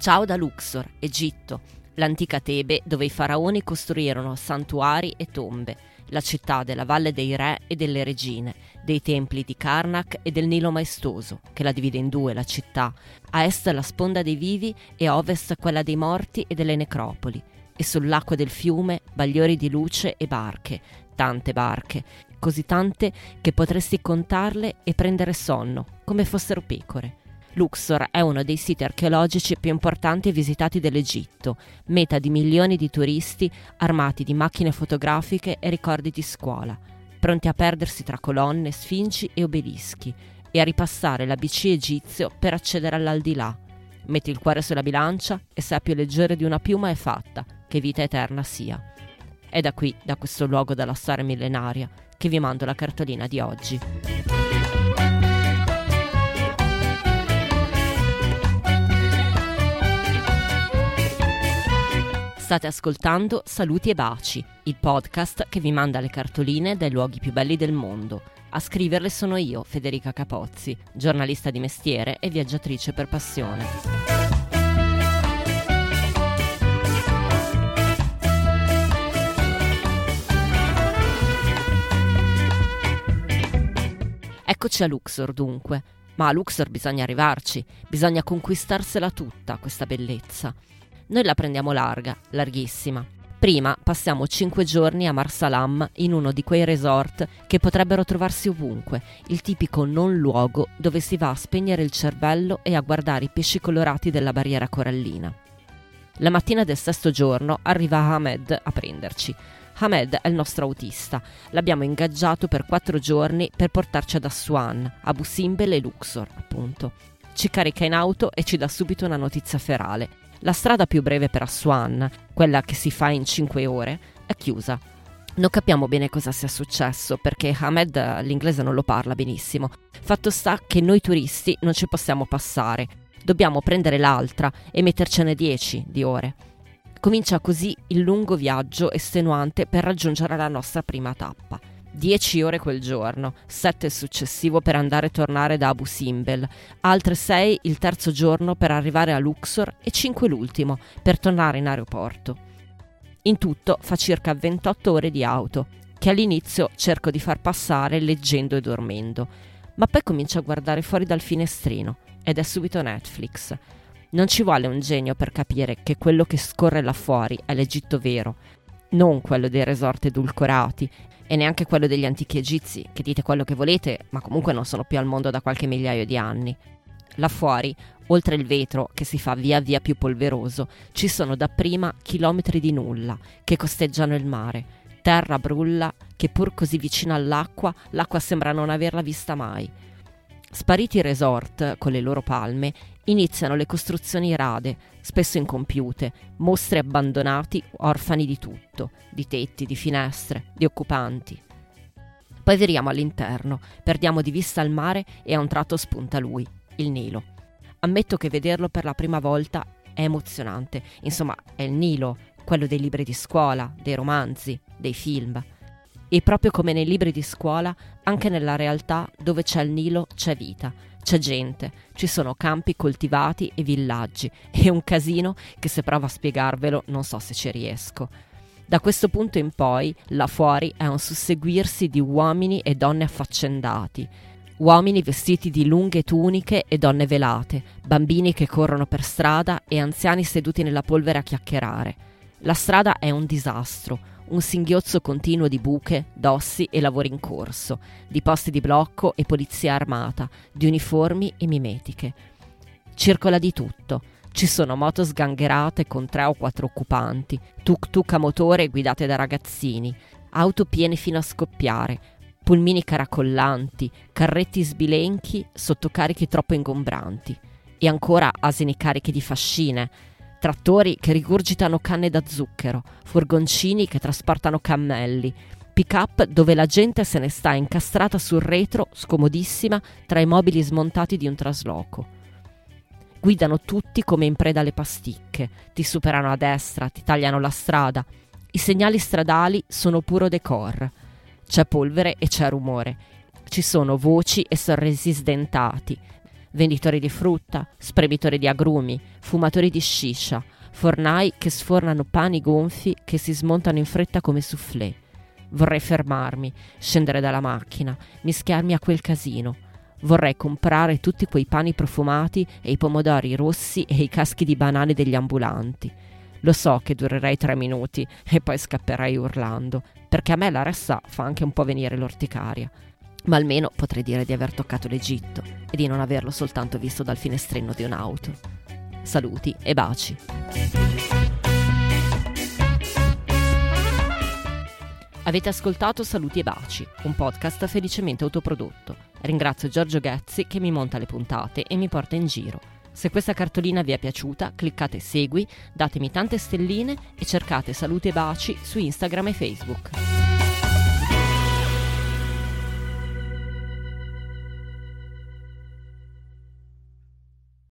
Ciao da Luxor, Egitto, l'antica Tebe dove i faraoni costruirono santuari e tombe, la città della Valle dei Re e delle Regine, dei templi di Karnak e del Nilo maestoso, che la divide in due la città, a est la sponda dei vivi e a ovest quella dei morti e delle necropoli, e sull'acqua del fiume bagliori di luce e barche, tante barche, così tante che potresti contarle e prendere sonno, come fossero pecore. Luxor è uno dei siti archeologici più importanti e visitati dell'Egitto, meta di milioni di turisti armati di macchine fotografiche e ricordi di scuola, pronti a perdersi tra colonne, sfinci e obelischi e a ripassare l'ABC egizio per accedere all'aldilà. Metti il cuore sulla bilancia e più leggero di una piuma è fatta, che vita eterna sia. È da qui, da questo luogo della storia millenaria, che vi mando la cartolina di oggi. State ascoltando Saluti e Baci, il podcast che vi manda le cartoline dai luoghi più belli del mondo. A scriverle sono io, Federica Capozzi, giornalista di mestiere e viaggiatrice per passione. Eccoci a Luxor dunque, ma a Luxor bisogna arrivarci, bisogna conquistarsela tutta questa bellezza. Noi la prendiamo larga, larghissima. Prima passiamo 5 giorni a Marsalam in uno di quei resort che potrebbero trovarsi ovunque, il tipico non luogo dove si va a spegnere il cervello e a guardare i pesci colorati della barriera corallina. La mattina del sesto giorno arriva Ahmed a prenderci. Ahmed è il nostro autista. L'abbiamo ingaggiato per quattro giorni per portarci ad Aswan, Abu Simbel e Luxor, appunto. Ci carica in auto e ci dà subito una notizia ferale. La strada più breve per Aswan, quella che si fa in 5 ore, è chiusa. Non capiamo bene cosa sia successo perché Ahmed l'inglese non lo parla benissimo. Fatto sta che noi turisti non ci possiamo passare. Dobbiamo prendere l'altra e mettercene 10 di ore. Comincia così il lungo viaggio estenuante per raggiungere la nostra prima tappa. 10 ore quel giorno, 7 il successivo per andare e tornare da Abu Simbel, altre 6 il terzo giorno per arrivare a Luxor e 5 l'ultimo per tornare in aeroporto. In tutto fa circa 28 ore di auto, che all'inizio cerco di far passare leggendo e dormendo, ma poi comincio a guardare fuori dal finestrino ed è subito Netflix. Non ci vuole un genio per capire che quello che scorre là fuori è l'Egitto vero, non quello dei resort edulcorati e neanche quello degli antichi egizi, che dite quello che volete, ma comunque non sono più al mondo da qualche migliaio di anni. Là fuori, oltre il vetro che si fa via via più polveroso, ci sono dapprima chilometri di nulla che costeggiano il mare, terra brulla che pur così vicina all'acqua, l'acqua sembra non averla vista mai. Spariti i resort con le loro palme, iniziano le costruzioni rade, spesso incompiute, mostri abbandonati, orfani di tutto, di tetti, di finestre, di occupanti. Poi viriamo all'interno, perdiamo di vista il mare e a un tratto spunta lui, il Nilo. Ammetto che vederlo per la prima volta è emozionante, insomma è il Nilo, quello dei libri di scuola, dei romanzi, dei film. E proprio come nei libri di scuola, anche nella realtà dove c'è il Nilo c'è vita, c'è gente, ci sono campi coltivati e villaggi e un casino che se provo a spiegarvelo non so se ci riesco. Da questo punto in poi, là fuori è un susseguirsi di uomini e donne affaccendati, uomini vestiti di lunghe tuniche e donne velate, bambini che corrono per strada e anziani seduti nella polvere a chiacchierare. La strada è un disastro, un singhiozzo continuo di buche, dossi e lavori in corso, di posti di blocco e polizia armata, di uniformi e mimetiche. Circola di tutto. Ci sono moto sgangherate con tre o quattro occupanti, tuk-tuk a motore guidate da ragazzini, auto piene fino a scoppiare, pulmini caracollanti, carretti sbilenchi sotto carichi troppo ingombranti e ancora asini carichi di fascine, trattori che rigurgitano canne da zucchero, furgoncini che trasportano cammelli, pick-up dove la gente se ne sta incastrata sul retro, scomodissima, tra i mobili smontati di un trasloco. Guidano tutti come in preda alle pasticche, ti superano a destra, ti tagliano la strada. I segnali stradali sono puro decor. C'è polvere e c'è rumore. Ci sono voci e sorrisi sdentati, venditori di frutta, spremitori di agrumi, fumatori di sciscia, fornai che sfornano pani gonfi che si smontano in fretta come soufflé. Vorrei fermarmi, scendere dalla macchina, mischiarmi a quel casino. Vorrei comprare tutti quei pani profumati e i pomodori rossi e i caschi di banane degli ambulanti. Lo so che durerei tre minuti e poi scapperei urlando, perché a me la ressa fa anche un po' venire l'orticaria. Ma almeno potrei dire di aver toccato l'Egitto e di non averlo soltanto visto dal finestrino di un'auto. Saluti e baci. Avete ascoltato Saluti e Baci, un podcast felicemente autoprodotto. Ringrazio Giorgio Ghezzi che mi monta le puntate e mi porta in giro. Se questa cartolina vi è piaciuta, cliccate segui, datemi tante stelline e cercate Saluti e Baci su Instagram e Facebook.